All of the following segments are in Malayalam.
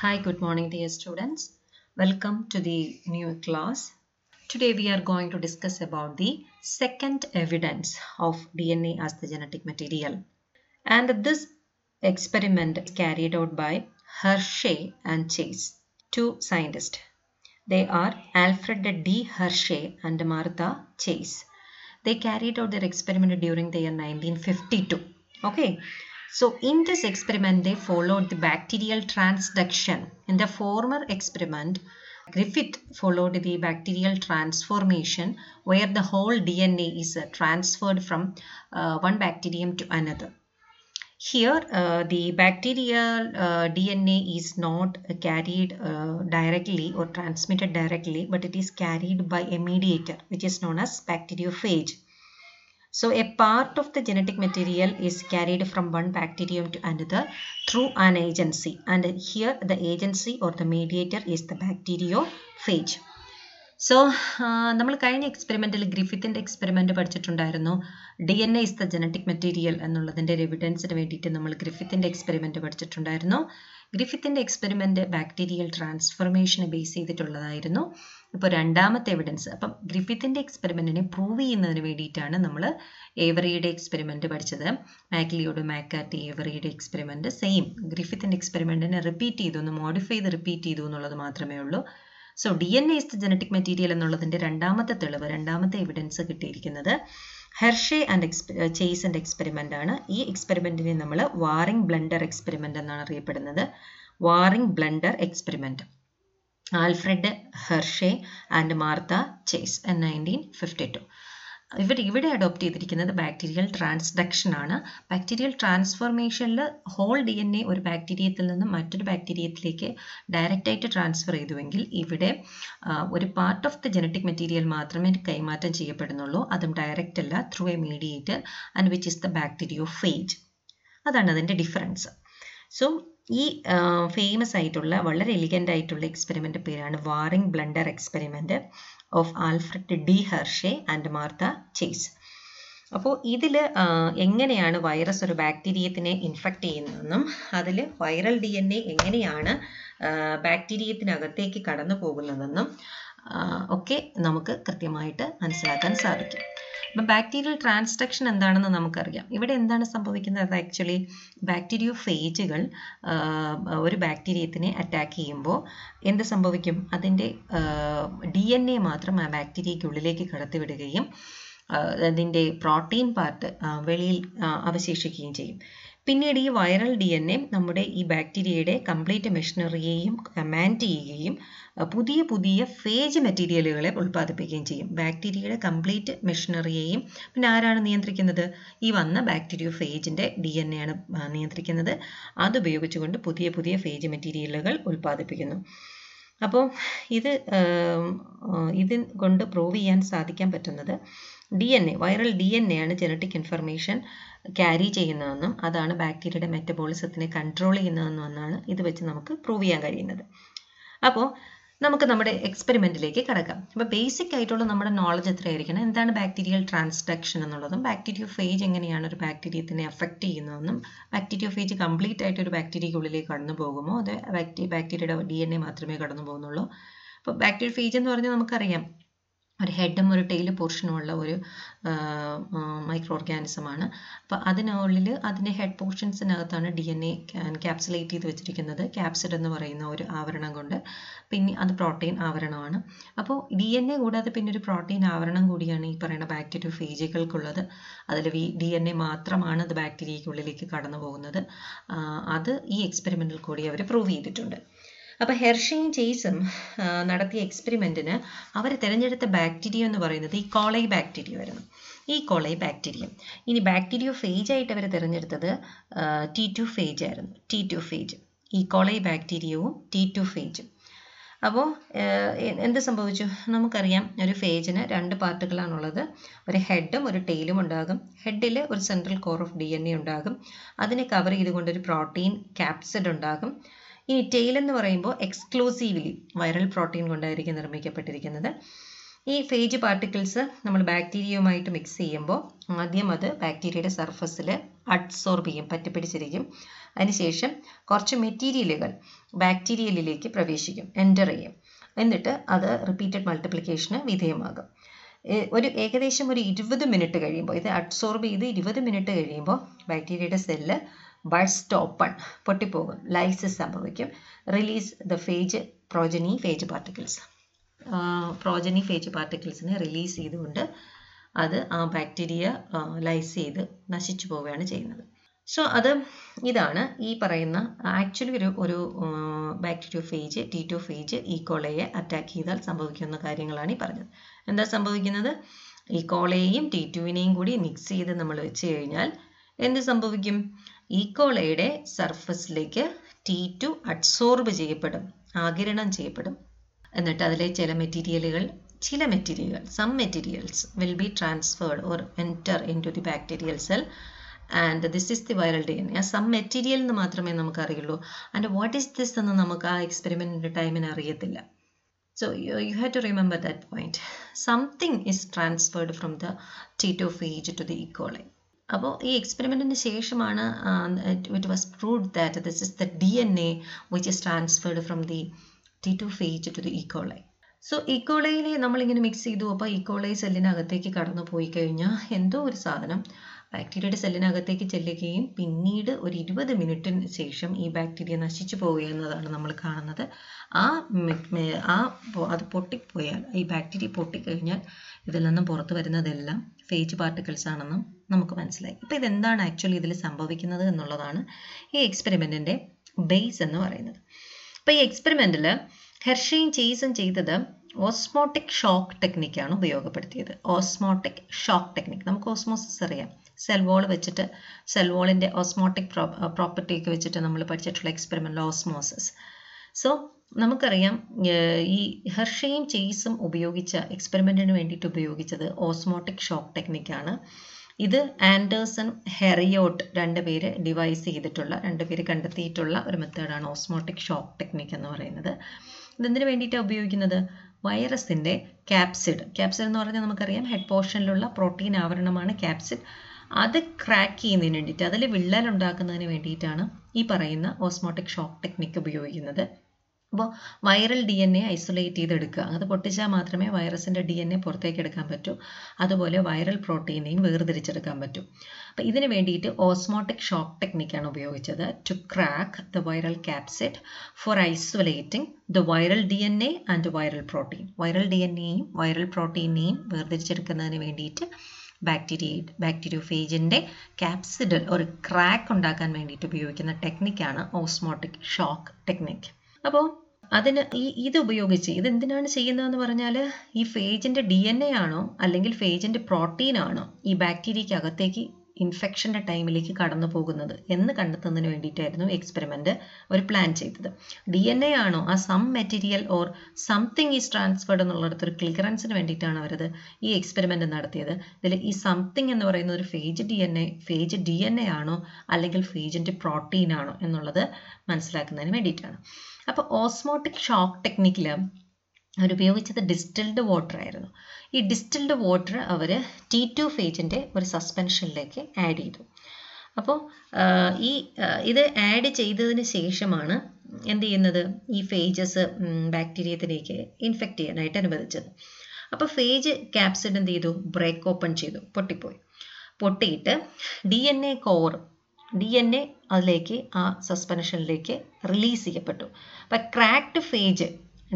Hi, good morning, dear students. Welcome to the new class. Today we are going to discuss about the second evidence of DNA as the genetic material. And this experiment is carried out by Hershey and Chase, two scientists. They are Alfred D. Hershey and Martha Chase. They carried out their experiment during the year 1952. Okay. So in this experiment, they followed the bacterial transduction. In the former experiment, Griffith followed the bacterial transformation where the whole DNA is uh, transferred from uh, one bacterium to another. Here, uh, the bacterial uh, DNA is not carried uh, directly or transmitted directly, but it is carried by a mediator, which is known as bacteriophage. So, a part of the genetic material is carried from one bacterium to another through an agency, and here the agency or the mediator is the bacteriophage. So നമ്മൾ കഴിഞ്ഞ എക്സ്പെരിമെന്റിൽ ഗ്രിഫിത്തിന്റെ experiment പഠിച്ചിട്ടുണ്ടായിരുന്നു. D N A is the genetic material എന്നുള്ളതിന്റെ എവിഡൻസിന് വേണ്ടിയിട്ട് നമ്മൾ ഗ്രിഫിത്തിന്റെ എക്സ്പെരിമെന്റ് പഠിച്ചിട്ടുണ്ടായിരുന്നു. ഗ്രിഫിത്തിന്റെ എക്സ്പെരിമെന്റ് ബാക്ടീരിയൽ ട്രാൻസ്ഫർമേഷനെ ബേസ് ചെയ്തിട്ടുള്ളതായിരുന്നു. ഇപ്പോൾ രണ്ടാമത്തെ എവിഡൻസ് അപ്പം ഗ്രിഫിത്തിന്റെ എക്സ്പെരിമെന്റിനെ പ്രൂവ് ചെയ്യുന്നതിന് വേണ്ടിയിട്ടാണ് നമ്മൾ ഏവറിയുടെ എക്സ്പെരിമെന്റ് പഠിച്ചത്. മാക്ലിയോട് മാക്കാറ്റി ഏവറിയുടെ എക്സ്പെരിമെന്റ് സെയിം ഗ്രിഫിത്തിന്റെ എക്സ്പെരിമെന്റിനെ റിപ്പീറ്റ് ചെയ്തു ഒന്ന് മോഡിഫൈ ചെയ്ത് റിപ്പീറ്റ് ചെയ്തു എന്നുള്ളത് മാത്രമേ ഉള്ളൂ. So D N S genetic material എന്നുള്ളതിന്റെ രണ്ടാമത്തെ തെളിവ് രണ്ടാമത്തെ എവിഡൻസ് കിട്ടിയിരിക്കുന്നത് ഹെർഷെ ആൻഡ് എക്സ്പെ ആൻഡ് എക്സ്പെരിമെന്റ് ആണ്. ഈ എക്സ്പെരിമെന്റിനെ നമ്മൾ വാറിംഗ് ബ്ലണ്ടർ എക്സ്പെരിമെന്റ് എന്നാണ് അറിയപ്പെടുന്നത്. Waring blender experiment Alfred Hershey and Martha Chase nineteen fifty two ഇവിടെ ഇവിടെ അഡോപ്റ്റ് ചെയ്തിരിക്കുന്നത് ബാക്ടീരിയൽ ട്രാൻസ്ഡക്ഷൻ ആണ്. ബാക്ടീരിയൽ ട്രാൻസ്ഫോർമേഷനിൽ ഹോൾ ഡി എൻ എ ഒരു ബാക്ടീരിയത്തിൽ നിന്നും മറ്റൊരു ബാക്ടീരിയത്തിലേക്ക് ഡയറക്റ്റായിട്ട് ട്രാൻസ്ഫർ ചെയ്തുവെങ്കിൽ ഇവിടെ ഒരു part of the genetic material മാത്രമേ കൈമാറ്റം ചെയ്യപ്പെടുന്നുള്ളൂ. അതും ഡയറക്റ്റ് അല്ല through a mediator and which is the bacteriophage അതാണ് അതിന്റെ ഡിഫറൻസ് സോ ഈ ഫേമസ് ആയിട്ടുള്ള വളരെ എലിഗന്റ് ആയിട്ടുള്ള എക്സ്പെരിമെന്റ് പേരാണ് Waring blender experiment of Alfred D Hershey and Martha Chase അപ്പോൾ ഇതിൽ എങ്ങനെയാണ് വൈറസ് ഒരു ബാക്ടീരിയത്തിനെ ഇൻഫെക്റ്റ് ചെയ്യുന്നതെന്നും അതിൽ വൈറൽ ഡി എൻ എ എങ്ങനെയാണ് ബാക്ടീരിയത്തിനകത്തേക്ക് കടന്നു പോകുന്നതെന്നും ഒക്കെ നമുക്ക് കൃത്യമായിട്ട് മനസ്സിലാക്കാൻ സാധിക്കും. അപ്പം ബാക്ടീരിയൽ ട്രാൻസ്ഡക്ഷൻ എന്താണെന്ന് നമുക്കറിയാം. ഇവിടെ എന്താണ് സംഭവിക്കുന്നത്? ആക്ച്വലി ബാക്ടീരിയോ ഫേജുകൾ ഒരു ബാക്ടീരിയത്തിനെ അറ്റാക്ക് ചെയ്യുമ്പോൾ എന്ത് സംഭവിക്കും? അതിന്റെ ഡി എൻ എ മാത്രം ആ ബാക്ടീരിയയ്ക്കുള്ളിലേക്ക് കടത്തിവിടുകയും അതിന്റെ പ്രോട്ടീൻ പാർട്ട് വെളിയിൽ അവശേഷിക്കുകയും ചെയ്യും. പിന്നീട് ഈ വൈറൽ ഡി എൻ എ നമ്മുടെ ഈ ബാക്ടീരിയയുടെ കംപ്ലീറ്റ് മെഷീനറിയെയും കമാൻഡ് ചെയ്യുകയും പുതിയ പുതിയ ഫേജ് മെറ്റീരിയലുകളെ ഉൽപ്പാദിപ്പിക്കുകയും ചെയ്യും. ബാക്ടീരിയയുടെ കംപ്ലീറ്റ് മെഷീനറിയെയും പിന്നെ ആരാണ് നിയന്ത്രിക്കുന്നത്? ഈ വന്ന ബാക്ടീരിയോ ഫേജിന്റെ ഡി എൻ എ ആണ് നിയന്ത്രിക്കുന്നത്. അതുപയോഗിച്ചുകൊണ്ട് പുതിയ പുതിയ ഫേജ് മെറ്റീരിയലുകൾ ഉൽപ്പാദിപ്പിക്കുന്നു. അപ്പോൾ ഇത് ഇത് കൊണ്ട് പ്രൂവ് ചെയ്യാൻ സാധിക്കാൻ പറ്റുന്നത് D N A viral D N A ആണ് ജനറ്റിക് ഇൻഫർമേഷൻ ക്യാരി ചെയ്യുന്നതെന്നും അതാണ് ബാക്ടീരിയയുടെ മെറ്റബോളിസത്തിനെ കൺട്രോൾ ചെയ്യുന്നതെന്നും എന്നാണ് ഇത് വെച്ച് നമുക്ക് പ്രൂവ് ചെയ്യാൻ കഴിയുന്നത്. അപ്പോൾ നമുക്ക് നമ്മുടെ എക്സ്പെരിമെന്റിലേക്ക് കിടക്കാം. അപ്പോൾ ബേസിക് ആയിട്ടുള്ള നമ്മുടെ നോളജ് എത്രയായിരിക്കണം? എന്താണ് ബാക്ടീരിയൽ ട്രാൻസ്ഡക്ഷൻ എന്നുള്ളതും ബാക്ടീരിയോ ഫേജ് എങ്ങനെയാണ് ഒരു ബാക്ടീരിയത്തിനെ അഫക്റ്റ് ചെയ്യുന്നതെന്നും ബാക്ടീരിയോ ഫേജ് കംപ്ലീറ്റ് ആയിട്ട് ഒരു ബാക്ടീരിയക്കുള്ളിലേക്ക് കടന്നു പോകുമോ? അത് ബാക്ടീരിയ ബാക്ടീരിയയുടെ ഡി എൻ എ മാത്രമേ കടന്നു പോകുന്നുള്ളൂ? അപ്പോൾ ബാക്ടീരിയ ഫേജ് എന്ന് പറഞ്ഞാൽ നമുക്കറിയാം ഒരു ഹെഡും ഒരു ടെയിൽ പോർഷനുമുള്ള ഒരു മൈക്രോ ഓർഗാനിസമാണ് അപ്പോൾ അതിനുള്ളിൽ അതിന്റെ ഹെഡ് പോർഷൻസിനകത്താണ് ഡി എൻ എ ക്യാപ്സുലേറ്റ് ചെയ്ത് വെച്ചിരിക്കുന്നത്. ക്യാപ്സിഡ് എന്ന് പറയുന്ന ഒരു ആവരണം കൊണ്ട്. പിന്നെ അത് പ്രോട്ടീൻ ആവരണമാണ്. അപ്പോൾ ഡി എൻ എ കൂടാതെ പിന്നെ ഒരു പ്രോട്ടീൻ ആവരണം കൂടിയാണ് ഈ പറയുന്ന ബാക്ടീരിയ ഫേജുകൾക്കുള്ളത് അതിൽ വി ഡി എൻ എ മാത്രമാണ് അത് ബാക്ടീരിയയ്ക്കുള്ളിലേക്ക് കടന്നു പോകുന്നത് അത് ഈ എക്സ്പെരിമെന്റിൽ കൂടി അവർ പ്രൂവ് ചെയ്തിട്ടുണ്ട്. അപ്പോൾ ഹെർഷയും ചേസും നടത്തിയ എക്സ്പെരിമെന്റിന് അവർ തിരഞ്ഞെടുത്ത ബാക്ടീരിയ എന്ന് പറയുന്നത് ഈ കോളൈ ബാക്ടീരിയ വരുന്നു ഈ കോളൈ ബാക്ടീരിയ. ഇനി ബാക്ടീരിയോ ഫേജ് ആയിട്ട് അവർ തിരഞ്ഞെടുത്തത് ടി ടു ഫേജ് ആയിരുന്നു. T two phage E coli ബാക്ടീരിയവും T two ഫേജും അപ്പോൾ എന്ത് സംഭവിച്ചു? നമുക്കറിയാം ഒരു ഫേജിന് രണ്ട് പാർട്ടുകളാണുള്ളത്. ഒരു ഹെഡും ഒരു ടെയിലും ഉണ്ടാകും. ഹെഡിൽ ഒരു central core of D N A ഉണ്ടാകും. അതിനെ കവർ ചെയ്തുകൊണ്ട് ഒരു പ്രോട്ടീൻ ക്യാപ്സിഡ് ഉണ്ടാകും. ഇനി ടെയിൽ എന്ന് പറയുമ്പോൾ എക്സ്ക്ലൂസീവ്ലി വൈറൽ പ്രോട്ടീൻ കൊണ്ടായിരിക്കും നിർമ്മിക്കപ്പെട്ടിരിക്കുന്നത്. ഈ ഫേജ് പാർട്ടിക്കിൾസ് നമ്മൾ ബാക്ടീരിയയുമായിട്ട് മിക്സ് ചെയ്യുമ്പോൾ ആദ്യം അത് ബാക്ടീരിയയുടെ സർഫസിൽ അഡ്സോർബ് ചെയ്യും പറ്റിപ്പിടിച്ചിരിക്കും. അതിനുശേഷം കുറച്ച് മെറ്റീരിയലുകൾ ബാക്ടീരിയലിലേക്ക് പ്രവേശിക്കും എന്റർ ചെയ്യും. എന്നിട്ട് അത് റിപ്പീറ്റഡ് മൾട്ടിപ്ലിക്കേഷന് വിധേയമാകും. ഒരു ഏകദേശം ഒരു ഇരുപത് മിനിറ്റ് കഴിയുമ്പോൾ ഇത് അഡ്സോർബ് ചെയ്ത് ഇരുപത് മിനിറ്റ് കഴിയുമ്പോൾ ബാക്ടീരിയയുടെ സെല്ല് ബൾസ്റ്റ് ഓപ്പൺ പൊട്ടിപ്പോകും. ലൈസിസ് സംഭവിക്കും. Release the phage progeny phage particles progeny phage പാർട്ടിക്കിൾസിനെ release ചെയ്തുകൊണ്ട് അത് ആ ബാക്ടീരിയ ലൈസ് ചെയ്ത് നശിച്ചു പോവുകയാണ് ചെയ്യുന്നത്. സോ അത് ഇതാണ് ഈ പറയുന്ന ആക്ച്വലി ഒരു ഒരു bacteriophage T two phage ഈ കോളയെ അറ്റാക്ക് ചെയ്താൽ സംഭവിക്കുന്ന കാര്യങ്ങളാണ് ഈ പറഞ്ഞത്. എന്താ സംഭവിക്കുന്നത്? ഈ കോളയെയും ടി ടുവിനെയും കൂടി മിക്സ് ചെയ്ത് നമ്മൾ വെച്ച് കഴിഞ്ഞാൽ എന്ത് സംഭവിക്കും? ഈ കോളയുടെ സർഫസിലേക്ക് ടി ടു അഡ്സോർബ് ചെയ്യപ്പെടും ആകിരണം ചെയ്യപ്പെടും. എന്നിട്ട് അതിലെ ചില മെറ്റീരിയലുകൾ ചില മെറ്റീരിയലുകൾ some materials will be transferred or enter into the bacterial cell and this is the viral D N A some material എന്ന് മാത്രമേ നമുക്ക് അറിയുള്ളൂ ആൻഡ് വാട്ട് ഇസ് ദിസ് എന്ന് നമുക്ക് ആ എക്സ്പെരിമെന്റിന്റെ ടൈമിന് അറിയത്തില്ല. So you have to remember that point something is transferred from the T two phage to the E coli അപ്പോൾ ഈ എക്സ്പെരിമെന്റിന് ശേഷമാണ് it was proved that this is the D N A which is transferred from the T two phage to the E coli so ഇക്കോളയിലെ നമ്മളിങ്ങനെ മിക്സ് ചെയ്തു. അപ്പോൾ ഇക്കോളൈ സെല്ലിനകത്തേക്ക് കടന്നു പോയി കഴിഞ്ഞാൽ എന്തോ ഒരു സാധനം ബാക്ടീരിയയുടെ സെല്ലിനകത്തേക്ക് ചെല്ലുകയും പിന്നീട് ഒരു ഇരുപത് മിനിറ്റിന് ശേഷം ഈ ബാക്ടീരിയ നശിച്ചു പോവുകയെന്നതാണ് നമ്മൾ കാണുന്നത്. ആ ആ അത് പൊട്ടിപ്പോയാൽ ഈ ബാക്ടീരിയ പൊട്ടിക്കഴിഞ്ഞാൽ ഇതിൽ നിന്നും പുറത്തു വരുന്നതെല്ലാം ഫേജ് പാർട്ടിക്കിൾസ് ആണെന്നും നമുക്ക് മനസ്സിലായി. അപ്പോൾ ഇതെന്താണ് ആക്ച്വലി ഇതിൽ സംഭവിക്കുന്നത് എന്നുള്ളതാണ് ഈ എക്സ്പെരിമെന്റിന്റെ ബേസ് എന്ന് പറയുന്നത്. അപ്പോൾ ഈ എക്സ്പെരിമെന്റിൽ ഹെർഷയും ചേസും ചെയ്തത് ഓസ്മോട്ടിക് ഷോക്ക് ടെക്നിക്കാണ് ഉപയോഗപ്പെടുത്തിയത്. ഓസ്മോട്ടിക് ഷോക്ക് ടെക്നിക്ക് നമുക്ക് ഓസ്മോസിസ് അറിയാം. സെൽ വോൾ വെച്ചിട്ട് സെൽ വോളിന്റെ ഓസ്മോട്ടിക് പ്രോപ്പർട്ടിയൊക്കെ വെച്ചിട്ട് നമ്മൾ പഠിച്ചിട്ടുള്ള എക്സ്പെരിമെന്റ് ഓസ്മോസിസ് സോ നമുക്കറിയാം ഈ ഹെർഷയും ചെയ്സും ഉപയോഗിച്ച എക്സ്പെരിമെന്റിന് വേണ്ടിയിട്ട് ഉപയോഗിച്ചത് ഓസ്മോട്ടിക് ഷോക്ക് ടെക്നിക്കാണ്. ഇത് ആൻഡേഴ്സൺ ഹെറിയോട്ട് രണ്ടുപേര് ഡിവൈസ് ചെയ്തിട്ടുള്ള രണ്ടുപേര് കണ്ടെത്തിയിട്ടുള്ള ഒരു മെത്തേഡാണ് ഓസ്മോട്ടിക് ഷോക്ക് ടെക്നിക്ക് എന്ന് പറയുന്നത്. ഇതെന്തിനു വേണ്ടിയിട്ടാണ് ഉപയോഗിക്കുന്നത്? വൈറസിന്റെ ക്യാപ്സിഡ്. ക്യാപ്സിഡ് എന്ന് പറഞ്ഞാൽ നമുക്കറിയാം ഹെഡ് പോർഷനിലുള്ള പ്രോട്ടീൻ ആവരണമാണ് ക്യാപ്സിഡ്. അത് ക്രാക്ക് ചെയ്യുന്നതിന് വേണ്ടിയിട്ട് അതിൽ വിള്ളൽ ഉണ്ടാക്കുന്നതിന് വേണ്ടിയിട്ടാണ് ഈ പറയുന്ന ഓസ്മോട്ടിക് ഷോക്ക് ടെക്നിക്ക് ഉപയോഗിക്കുന്നത്. അപ്പോൾ viral D N A isolate ചെയ്തെടുക്കുക. അത് പൊട്ടിച്ചാൽ മാത്രമേ വൈറസിന്റെ ഡി എൻ എ പുറത്തേക്ക് എടുക്കാൻ പറ്റൂ. അതുപോലെ വൈറൽ പ്രോട്ടീനെയും വേർതിരിച്ചെടുക്കാൻ പറ്റൂ. അപ്പോൾ ഇതിന് വേണ്ടിയിട്ട് ഓസ്മോട്ടിക് ഷോക്ക് ടെക്നിക്കാണ് ഉപയോഗിച്ചത്. To crack the viral capsid for isolating the viral D N A and viral protein viral D N എയും വൈറൽ പ്രോട്ടീനെയും വേർതിരിച്ചെടുക്കുന്നതിന് വേണ്ടിയിട്ട് ബാക്ടീരിയ ബാക്ടീരിയോഫേജിന്റെ ക്യാപ്സിഡിൽ ഒരു ക്രാക്ക് ഉണ്ടാക്കാൻ വേണ്ടിയിട്ട് ഉപയോഗിക്കുന്ന ടെക്നിക്കാണ് ഓസ്മോട്ടിക് ഷോക്ക് ടെക്നിക്ക് അപ്പോൾ അതിന് ഈ ഇത് ഉപയോഗിച്ച് ഇത് എന്തിനാണ് ചെയ്യുന്നതെന്ന് പറഞ്ഞാൽ ഈ ഫേജിന്റെ ഡി എൻ എ ആണോ അല്ലെങ്കിൽ ഫേജിന്റെ പ്രോട്ടീൻ ആണോ ഈ ബാക്ടീരിയയ്ക്ക് അകത്തേക്ക് ഇൻഫെക്ഷന്റെ ടൈമിലേക്ക് കടന്നു പോകുന്നത് എന്ന് കണ്ടെത്തുന്നതിന് വേണ്ടിയിട്ടായിരുന്നു എക്സ്പെരിമെന്റ് അവർ പ്ലാൻ ചെയ്തത്. ഡി എൻ എ ആണോ ആ some material or something is transferred എന്നുള്ളിടത്ത് ഒരു ക്ലിയറൻസിന് വേണ്ടിയിട്ടാണ് അവരത് ഈ എക്സ്പെരിമെന്റ് നടത്തിയത്. ഇതിൽ ഈ സംതിങ് എന്ന് പറയുന്ന ഒരു phage D N A phage D N A ആണോ അല്ലെങ്കിൽ ഫേജിന്റെ പ്രോട്ടീൻ ആണോ എന്നുള്ളത് മനസ്സിലാക്കുന്നതിന് വേണ്ടിയിട്ടാണ്. അപ്പോൾ ഓസ്മോട്ടിക് ഷോക്ക് ടെക്നിക്കിൽ അവരുപയോഗിച്ചത് ഡിസ്റ്റിൽഡ് വാട്ടർ ആയിരുന്നു. ഈ ഡിസ്റ്റിൽഡ് വാട്ടർ അവർ ടി ടു ഫേജിന്റെ ഒരു സസ്പെൻഷനിലേക്ക് ആഡ് ചെയ്തു. അപ്പോൾ ഈ ഇത് ആഡ് ചെയ്തതിന് ശേഷമാണ് എന്ത് ചെയ്യുന്നത്? ഈ ഫേജസ് ബാക്ടീരിയത്തിലേക്ക് ഇൻഫെക്റ്റ് ചെയ്യാനായിട്ട് അനുവദിച്ചത്. അപ്പോൾ ഫേജ് ക്യാപ്സിഡ് എന്ത് ചെയ്തു? ബ്രേക്ക് ഓപ്പൺ ചെയ്തു. പൊട്ടിപ്പോയി. പൊട്ടിയിട്ട് D N A core D N A അതിലേക്ക് ആ സസ്പെൻഷനിലേക്ക് റിലീസ് ചെയ്യപ്പെട്ടു. അപ്പം cracked phage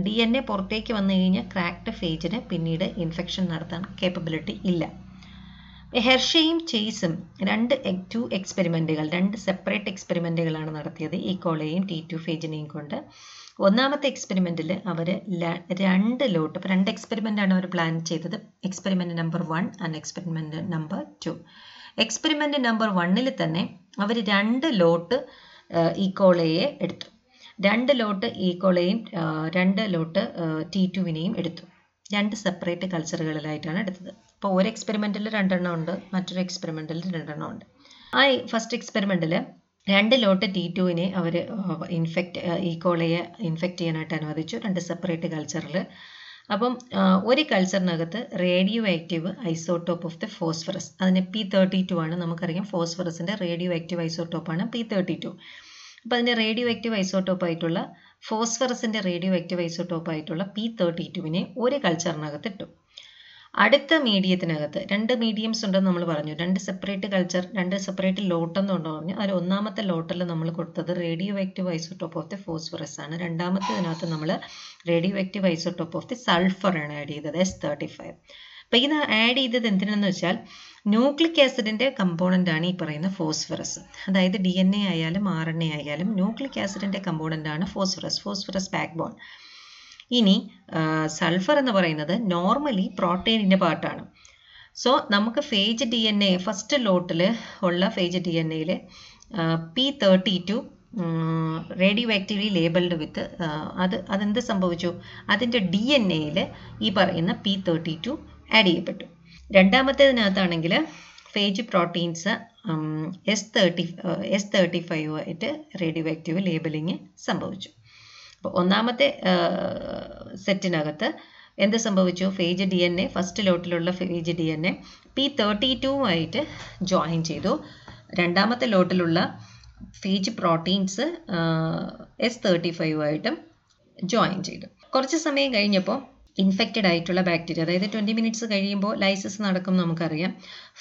D N A പുറത്തേക്ക് വന്നു കഴിഞ്ഞാൽ ക്രാക്ട് ഫേജിന് പിന്നീട് ഇൻഫെക്ഷൻ നടത്താൻ കേപ്പബിലിറ്റി ഇല്ല. ഹെർഷയും ചേസും രണ്ട് ടു എക്സ്പെരിമെന്റുകൾ രണ്ട് സെപ്പറേറ്റ് എക്സ്പെരിമെന്റുകളാണ് നടത്തിയത് ഈ കോളേയും ടി ടു ഫേജിനെയും കൊണ്ട്. ഒന്നാമത്തെ എക്സ്പെരിമെന്റിൽ അവർ രണ്ട് ലോട്ട് ഇപ്പോൾ രണ്ട് എക്സ്പെരിമെന്റാണ് അവർ പ്ലാൻ ചെയ്തത്. Experiment number one and experiment number two experiment number വണ്ണിൽ തന്നെ അവർ രണ്ട് ലോട്ട് ഈക്കോളയെ എടുത്തു. രണ്ട് ലോട്ട് ഈക്കോളയും രണ്ട് ലോട്ട് ടി ടുവിനെയും എടുത്തു. രണ്ട് സെപ്പറേറ്റ് കൾച്ചറുകളിലായിട്ടാണ് എടുത്തത്. അപ്പോൾ ഒരു എക്സ്പെരിമെന്റിൽ രണ്ടെണ്ണം ഉണ്ട് മറ്റൊരു എക്സ്പെരിമെന്റിൽ രണ്ടെണ്ണം ഉണ്ട്. ആ ഫസ്റ്റ് എക്സ്പെരിമെന്റിൽ രണ്ട് ലോട്ട് ടി ടുവിനെ അവർ ഇൻഫെക്റ്റ് ഈക്കോളയെ ഇൻഫെക്റ്റ് ചെയ്യാനായിട്ട് അനുവദിച്ചു. രണ്ട് സെപ്പറേറ്റ് കൾച്ചറിൽ അപ്പം ഒരു കൾച്ചറിനകത്ത് radioactive isotope of the phosphorus അതിന് പി തേർട്ടി ടു ആണ് നമുക്കറിയാം. ഫോസ്ഫറസിന്റെ റേഡിയോ ആക്റ്റീവ് ഐസോട്ടോപ്പാണ് പി തേർട്ടി ടു. അപ്പോൾ അതിന്റെ റേഡിയോ ആക്റ്റീവ് ആയിട്ടുള്ള ഫോസ്ഫറസിന്റെ റേഡിയോ ആക്റ്റീവ് ഐസോടോപ്പ് ആയിട്ടുള്ള പി തേർട്ടി ടുവിനെ ഒരു കൾച്ചറിനകത്ത് ഇട്ടു. അടുത്ത മീഡിയത്തിനകത്ത് രണ്ട് മീഡിയംസ് ഉണ്ടെന്ന് നമ്മൾ പറഞ്ഞു. രണ്ട് സെപ്പറേറ്റ് കൾച്ചർ രണ്ട് സെപ്പറേറ്റ് ലോട്ടെന്നുണ്ടോ പറഞ്ഞു. അതിൽ ഒന്നാമത്തെ ലോട്ടിൽ നമ്മൾ കൊടുത്തത് radioactive isotope of the phosphorus ആണ്. രണ്ടാമത്തേതിനകത്ത് നമ്മൾ radioactive isotope of the sulphur ആണ് ആഡ് ചെയ്തത് എസ് തേർട്ടി ഫൈവ് അപ്പം ഇത് ആഡ് ചെയ്തത് എന്തിനെന്ന് വെച്ചാൽ ന്യൂക്ലിക് ആസിഡിന്റെ കമ്പോണന്റ് ആണ് ഈ പറയുന്ന ഫോസ്ഫറസ് അതായത് ഡി എൻ എ ആയാലും ആർ എൻ എ ആയാലും ന്യൂക്ലിക് ആസിഡിന്റെ കമ്പോണന്റ് ആണ് ഫോസ്ഫറസ് ഫോസ്ഫറസ് ബാക്ക് ബോൺ ഇനി സൾഫർ എന്ന് പറയുന്നത് നോർമലി പ്രോട്ടീനിന്റെ പാർട്ടാണ് സോ നമുക്ക് phage D N A first lot ഉള്ള ഫേജ് ഡി എൻ എയിൽ P thirty two radioactively labelled with അത് അതെന്ത് സംഭവിച്ചു? അതിന്റെ ഡി എൻ എയിൽ ഈ പറയുന്ന പി തേർട്ടി ടു ആഡ് ചെയ്യപ്പെട്ടു രണ്ടാമത്തേതിനകത്താണെങ്കിൽ phage proteins S thirty S thirty five ആയിട്ട് റേഡിയോ ആക്റ്റീവ് ലേബലിങ് സംഭവിച്ചു. അപ്പോൾ ഒന്നാമത്തെ സെറ്റിനകത്ത് എന്ത് സംഭവിച്ചു? Phage D N A first ലോട്ടിലുള്ള phage D N A P thirty ആയിട്ട് ജോയിൻ ചെയ്തു. രണ്ടാമത്തെ ലോട്ടിലുള്ള phage proteins S thirty five ആയിട്ടും ജോയിൻ ചെയ്തു. കുറച്ച് സമയം കഴിഞ്ഞപ്പോൾ ഇൻഫെക്റ്റഡ് ആയിട്ടുള്ള ബാക്ടീരിയ അതായത് ട്വന്റി മിനിറ്റ്സ് കഴിയുമ്പോൾ ലൈസിസ് നടക്കും നമുക്കറിയാം.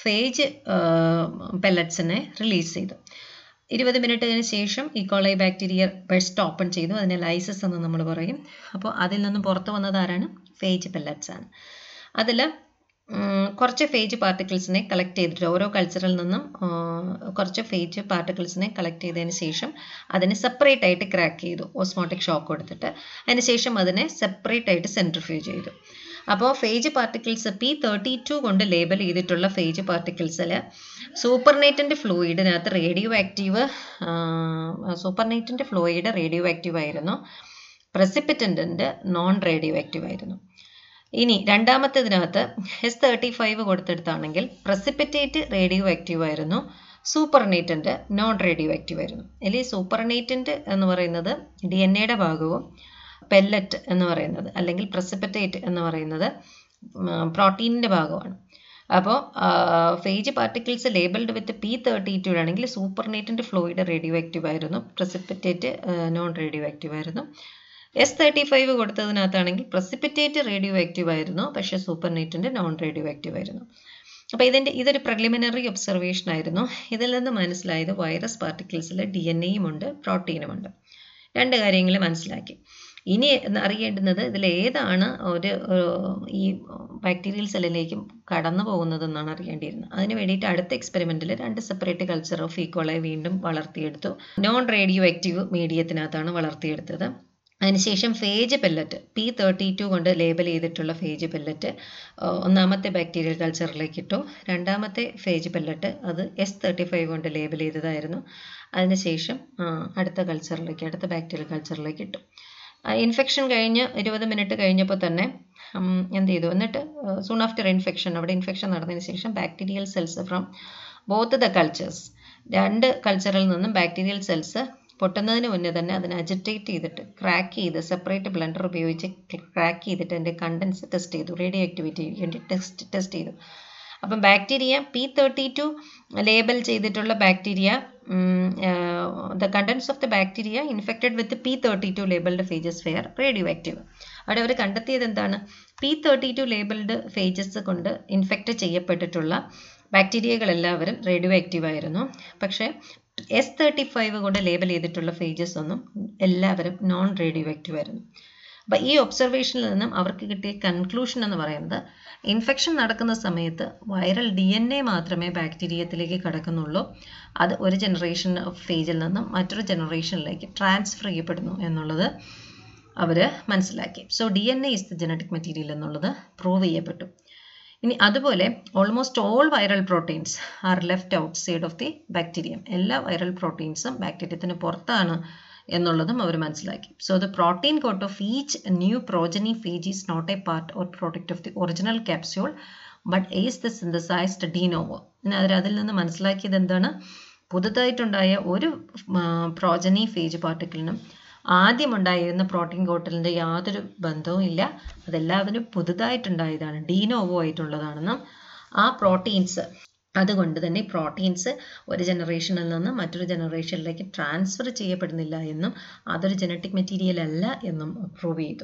ഫേജ് പെല്ലറ്റ്സിനെ റിലീസ് ചെയ്തു. ഇരുപത് മിനിറ്റിന് ശേഷം ഈ കോളൈ ബാക്ടീരിയ ബെസ്റ്റ് ഓപ്പൺ ചെയ്തു. അതിനെ ലൈസസ് എന്ന് നമ്മൾ പറയും. അപ്പോൾ അതിൽ നിന്നും പുറത്ത് വന്നത് ആരാണ്? ഫേജ് പെല്ലറ്റ്സ് ആണ്. അതിൽ കുറച്ച് ഫേജ് പാർട്ടിക്കിൾസിനെ കളക്ട് ചെയ്തിട്ട് ഓരോ കൾച്ചറിൽ നിന്നും കുറച്ച് ഫേജ് പാർട്ടിക്കിൾസിനെ കളക്ട് ചെയ്തതിന് ശേഷം അതിനെ സെപ്പറേറ്റ് ആയിട്ട് ക്രാക്ക് ചെയ്തു. ഓസ്മോട്ടിക് ഷോക്ക് കൊടുത്തിട്ട്. അതിന് ശേഷം അതിനെ സെപ്പറേറ്റ് ആയിട്ട് സെൻട്രിഫ്യൂ ചെയ്തു. അപ്പോൾ phage particles P thirty two കൊണ്ട് ലേബൽ ചെയ്തിട്ടുള്ള ഫേജ് പാർട്ടിക്കിൾസിൽ സൂപ്പർനൈറ്റിന്റെ ഫ്ലൂയിഡിനകത്ത് റേഡിയോ ആക്റ്റീവ് സൂപ്പർനൈറ്റിന്റെ ഫ്ലൂയിഡ് റേഡിയോ ആക്റ്റീവ് ആയിരുന്നു. പ്രസിപ്പിറ്റന്റിന്റെ നോൺ റേഡിയോ ആക്റ്റീവ് ആയിരുന്നു. ഇനി രണ്ടാമത്തേതിനകത്ത് എസ് തേർട്ടി ഫൈവ് കൊടുത്തെടുത്താണെങ്കിൽ പ്രസിപ്പിറ്റേറ്റ് റേഡിയോ ആക്റ്റീവ് ആയിരുന്നു സൂപ്പർനേറ്റന്റ് നോൺ റേഡിയോ ആക്റ്റീവ് ആയിരുന്നു അല്ലെങ്കിൽ സൂപ്പർനേറ്റന്റ് എന്ന് പറയുന്നത് ഡി എൻ എയുടെ ഭാഗവും പെല്ലറ്റ് എന്ന് പറയുന്നത് അല്ലെങ്കിൽ പ്രസിപ്പിറ്റേറ്റ് എന്ന് പറയുന്നത് പ്രോട്ടീനിന്റെ ഭാഗമാണ്. അപ്പോൾ phage particles labelled with P thirty two ആണെങ്കിൽ സൂപ്പർനേറ്റിന്റെ ഫ്ലോയിഡ് റേഡിയോ ആക്റ്റീവ് ആയിരുന്നു പ്രസിപ്പിറ്റേറ്റ് നോൺ റേഡിയോ ആക്റ്റീവ് ആയിരുന്നു. എസ് തേർട്ടി ഫൈവ് കൊടുത്തതിനകത്താണെങ്കിൽ പ്രസിപ്പിറ്റേറ്റ് റേഡിയോ ആക്റ്റീവ് ആയിരുന്നു പക്ഷേ സൂപ്പർനേറ്റിന്റെ നോൺ റേഡിയോ ആക്റ്റീവ് ആയിരുന്നു. അപ്പോൾ ഇതിന്റെ ഇതൊരു പ്രിലിമിനറി ഒബ്സർവേഷൻ ആയിരുന്നു. ഇതിൽ നിന്ന് മനസ്സിലായത് വൈറസ് പാർട്ടിക്കിൾസിൽ ഡി എൻ എയും ഉണ്ട് പ്രോട്ടീനും ഉണ്ട്. രണ്ട് കാര്യങ്ങൾ മനസ്സിലാക്കി. ഇനി അറിയേണ്ടുന്നത് ഇതിൽ ഏതാണ് ഒരു ഈ ബാക്ടീരിയൽ സെല്ലിലേക്ക് കടന്നു പോകുന്നതെന്നാണ് അറിയേണ്ടിയിരുന്നത്. അതിന് വേണ്ടിയിട്ട് അടുത്ത എക്സ്പെരിമെന്റിൽ രണ്ട് സെപ്പറേറ്റ് കൾച്ചർ ഓഫ് ഈക്കോളെ വീണ്ടും വളർത്തിയെടുത്തു. നോൺ റേഡിയോ ആക്റ്റീവ് മീഡിയത്തിനകത്താണ് വളർത്തിയെടുത്തത്. അതിനുശേഷം phage pellet P thirty two കൊണ്ട് ലേബൽ ചെയ്തിട്ടുള്ള ഫേജ് പെല്ലറ്റ് ഒന്നാമത്തെ ബാക്ടീരിയൽ കൾച്ചറിലേക്ക് ഇട്ടു രണ്ടാമത്തെ ഫേജ് പെല്ലറ്റ് അത് എസ് തേർട്ടി ഫൈവ് കൊണ്ട് ലേബൽ ചെയ്തതായിരുന്നു. അതിനുശേഷം അടുത്ത കൾച്ചറിലേക്ക് അടുത്ത ബാക്ടീരിയൽ കൾച്ചറിലേക്ക് ഇട്ടു. ഇൻഫെക്ഷൻ കഴിഞ്ഞ് ഇരുപത് മിനിറ്റ് കഴിഞ്ഞപ്പോൾ തന്നെ എന്ത് ചെയ്തു എന്നിട്ട് സൂൺ ആഫ്റ്റർ ഇൻഫെക്ഷൻ അവിടെ ഇൻഫെക്ഷൻ നടന്നതിന് ശേഷം bacterial cells from both the cultures രണ്ട് കൾച്ചറിൽ നിന്നും ബാക്ടീരിയൽ സെൽസ് പൊട്ടുന്നതിന് മുന്നേ തന്നെ അതിനെ അജിറ്റേറ്റ് ചെയ്തിട്ട് ക്രാക്ക് ചെയ്ത് സെപ്പറേറ്റ് ബ്ലണ്ടർ ഉപയോഗിച്ച് ക്രാക്ക് ചെയ്തിട്ട് അതിന്റെ കണ്ടൻസ് ടെസ്റ്റ് ചെയ്തു റേഡിയോ ആക്ടിവിറ്റി ടെസ്റ്റ് ടെസ്റ്റ് ചെയ്തു. അപ്പം bacteria P thirty two label ചെയ്തിട്ടുള്ള bacteria the contents of the bacteria infected with P thirty two labelled phages were radioactive അവിടെ അവർ കണ്ടെത്തിയത് എന്താണ്? P thirty two labelled phages കൊണ്ട് ഇൻഫെക്റ്റ് ചെയ്യപ്പെട്ടിട്ടുള്ള ബാക്ടീരിയകളെല്ലാവരും റേഡിയോ ആക്റ്റീവ് ആയിരുന്നു. പക്ഷേ എസ് തേർട്ടി ഫൈവ് കൊണ്ട് ലേബൽ ചെയ്തിട്ടുള്ള ഫേജസ് ഒന്നും എല്ലാവരും നോൺ റേഡിയോ ആക്റ്റീവ് ആയിരുന്നു. അപ്പം ഈ ഒബ്സർവേഷനിൽ നിന്നും അവർക്ക് കിട്ടിയ കൺക്ലൂഷൻ എന്ന് പറയുന്നത് ഇൻഫെക്ഷൻ നടക്കുന്ന സമയത്ത് വൈറൽ ഡി എൻ എ മാത്രമേ ബാക്ടീരിയത്തിലേക്ക് കടക്കുന്നുള്ളൂ. അത് ഒരു ജനറേഷൻ ഫേജിൽ നിന്നും മറ്റൊരു ജനറേഷനിലേക്ക് ട്രാൻസ്ഫർ ചെയ്യപ്പെടുന്നു എന്നുള്ളത് അവർ മനസ്സിലാക്കി. So D N A is the genetic material എന്നുള്ളത് പ്രൂവ് ചെയ്യപ്പെട്ടു. ഇനി അതുപോലെ almost all viral proteins are left outside of the bacterium എല്ലാ വൈറൽ പ്രോട്ടീൻസും ബാക്ടീരിയത്തിന് പുറത്താണ് എന്നുള്ളതും അവർ മനസ്സിലാക്കി. So the protein coat of each new progeny phage is not a part or product of the original capsule but is the synthesized de novo അവർ അതിൽ നിന്ന് മനസ്സിലാക്കിയത് എന്താണ്? പുതുതായിട്ടുണ്ടായ ഒരു പ്രോജനി ഫേജ് പാർട്ടിക്കിളിനും ആദ്യമുണ്ടായിരുന്ന പ്രോട്ടീൻ കോട്ടലിന്റെ യാതൊരു ബന്ധവും ഇല്ല. അതെല്ലാവരും പുതുതായിട്ടുണ്ടായതാണ് ഡീനോവോ ആയിട്ടുള്ളതാണെന്നും ആ പ്രോട്ടീൻസ് അതുകൊണ്ട് തന്നെ പ്രോട്ടീൻസ് ഒരു ജനറേഷനിൽ നിന്ന് മറ്റൊരു ജനറേഷനിലേക്ക് ട്രാൻസ്ഫർ ചെയ്യപ്പെടുന്നില്ല എന്നും അതൊരു ജനറ്റിക് മെറ്റീരിയൽ അല്ല എന്നും പ്രൂവ് ചെയ്തു.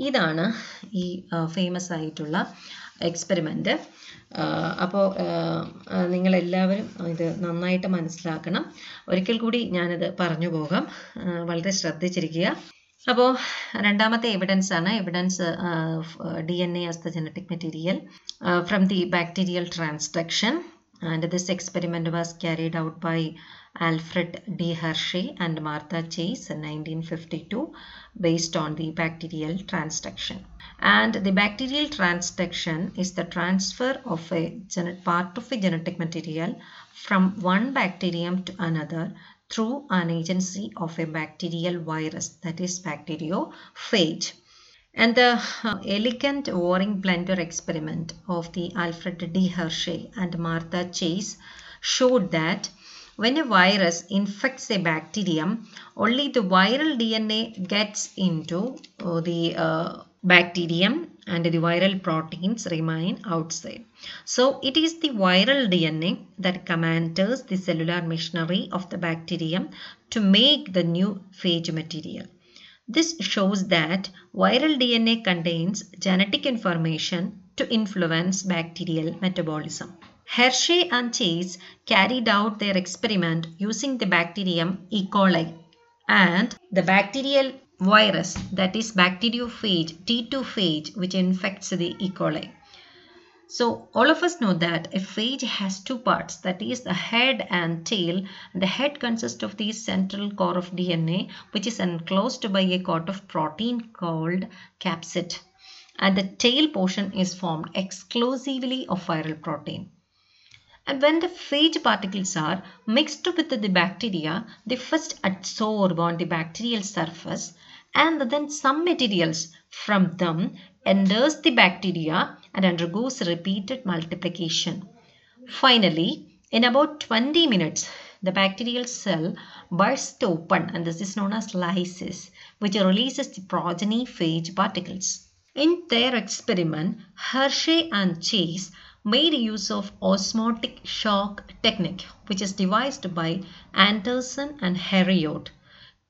ഇതാണ് ഈ ഫേമസ് ആയിട്ടുള്ള എക്സ്പെരിമെന്റ് അപ്പോൾ നിങ്ങളെല്ലാവരും ഇത് നന്നായിട്ട് മനസ്സിലാക്കണം. ഒരിക്കൽ കൂടി ഞാനത് പറഞ്ഞു പോകാം. വളരെ ശ്രദ്ധിച്ചിരിക്കുക. അപ്പോൾ രണ്ടാമത്തെ എവിഡൻസ് ആണ്. Evidence D N A as the genetic material from the bacterial transduction and this experiment was carried out by Alfred D. Hershey and Martha Chase in 1952 based on the bacterial transduction. And the bacterial transduction is the transfer of a part of a genetic material from one bacterium to another through an agency of a bacterial virus that is bacteriophage. And the uh, elegant Waring blender experiment of the Alfred D. Hershey and Martha Chase showed that when a virus infects a bacterium, only the viral DNA gets into uh, the uh, bacterium and the viral proteins remain outside. So it is the viral DNA that commands the cellular machinery of the bacterium to make the new phage material. This shows that viral DNA contains genetic information to influence bacterial metabolism. Hershey and Chase carried out their experiment using the bacterium E. coli and the bacterial virus that is bacteriophage T2 phage which infects the E. coli. So all of us know that a phage has two parts that is the head and tail. The head consists of the central core of DNA which is enclosed by a coat of protein called capsid and the tail portion is formed exclusively of viral protein. And when the phage particles are mixed with the bacteria, they first absorb on the bacterial surface and then some materials from them enters the bacteria and undergoes repeated multiplication. Finally, in about 20 minutes, the bacterial cell bursts open and this is known as lysis, which releases the progeny phage particles. In their experiment, Hershey and Chase made use of osmotic shock technique, which is devised by Anderson and Heriot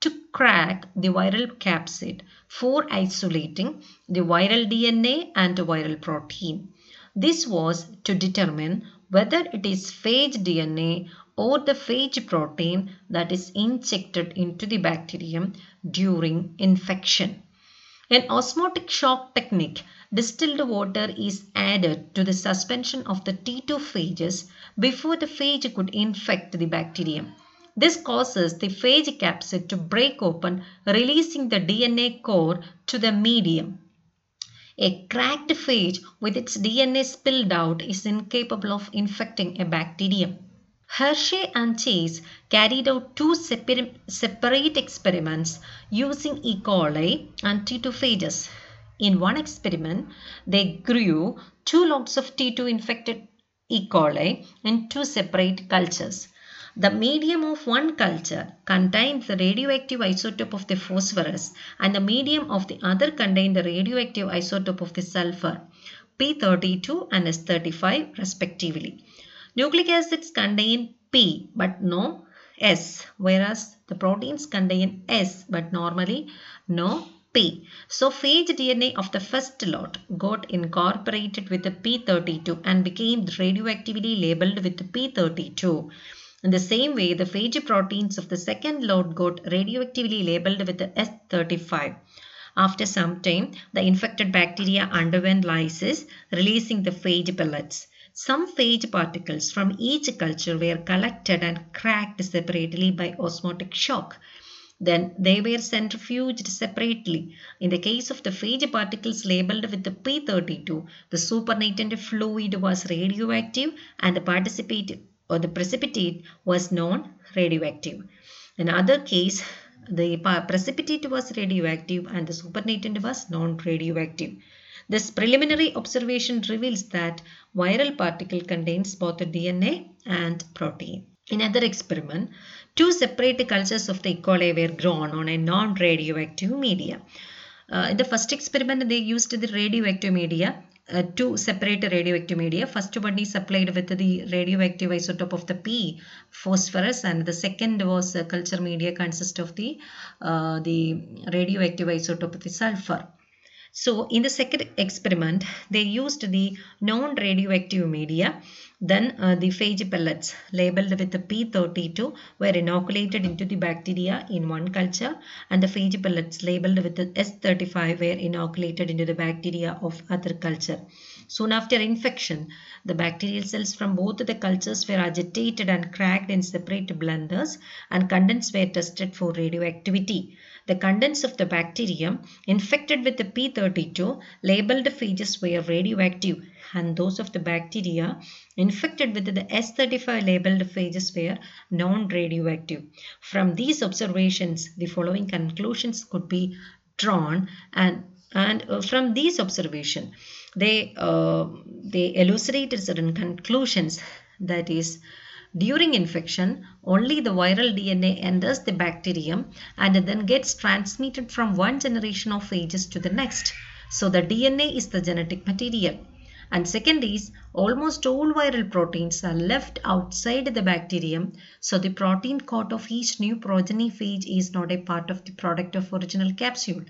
to crack the viral capsid for isolating the viral DNA and viral protein. This was to determine whether it is phage DNA or the phage protein that is injected into the bacterium during infection. An osmotic shock technique, distilled water is added to the suspension of the T2 phages before the phage could infect the bacterium. This causes the phage capsid to break open, releasing the DNA core to the medium. A cracked phage with its DNA spilled out is incapable of infecting a bacterium. Hershey and Chase carried out two separate experiments using E. coli and T2 phages. In one experiment, they grew two lots of T2 infected E. coli in two separate cultures. The medium of one culture contained the radioactive isotope of the phosphorus and the medium of the other contained the radioactive isotope of the sulfur, P32 and S35 respectively. Nucleic acids contain P but no S, whereas the proteins contain S but normally no P. So phage DNA of the first lot got incorporated with the P32 and became radioactively labeled with the P32. In the same way, the phage proteins of the second load got radioactively labeled with the S35. After some time, the infected bacteria underwent lysis, releasing the phage pellets. Some phage particles from each culture were collected and cracked separately by osmotic shock. Then they were centrifuged separately. In the case of the phage particles labeled with the P32, the supernatant fluid was radioactive and the participate or the precipitate was non-radioactive. In other case, the precipitate was radioactive and the supernatant was non-radioactive. This preliminary observation reveals that viral particle contains both DNA and protein. In another experiment, two separate cultures of the E. coli were grown on a non-radioactive media. Uh, in the first experiment, they used the radioactive media, uh, two separate radioactive media. First one is supplied with the radioactive isotope of the P, phosphorus, and the second was uh, culture media consist of the uh, the radioactive isotope of the sulfur. So in the second experiment, they used the non-radioactive media. Then uh, the phage pellets labeled with the P32 were inoculated into the bacteria in one culture and the phage pellets labeled with the S35 were inoculated into the bacteria of other culture. Soon after infection, the bacterial cells from both the cultures were agitated and cracked in separate blenders and contents were tested for radioactivity. The contents of the bacterium infected with the P32 labeled phages were radioactive and those of the bacteria infected with the S35 labeled phages were non-radioactive. From these observations, the following conclusions could be drawn and and uh, from these observations they uh, they elucidated certain conclusions that is during infection, only the viral DNA enters the bacterium and then gets transmitted from one generation of phages to the next. So the DNA is the genetic material. And second is almost all viral proteins are left outside the bacterium. So the protein coat of each new progeny phage is not a part of the product of original capsule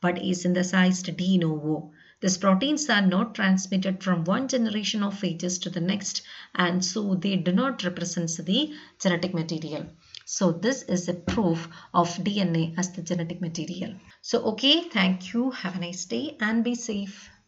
but is synthesized de novo. These proteins are not transmitted from one generation of phages to the next and so they do not represent the genetic material. So this is a proof of DNA as the genetic material. So okay, thank you. Have a nice day and be safe.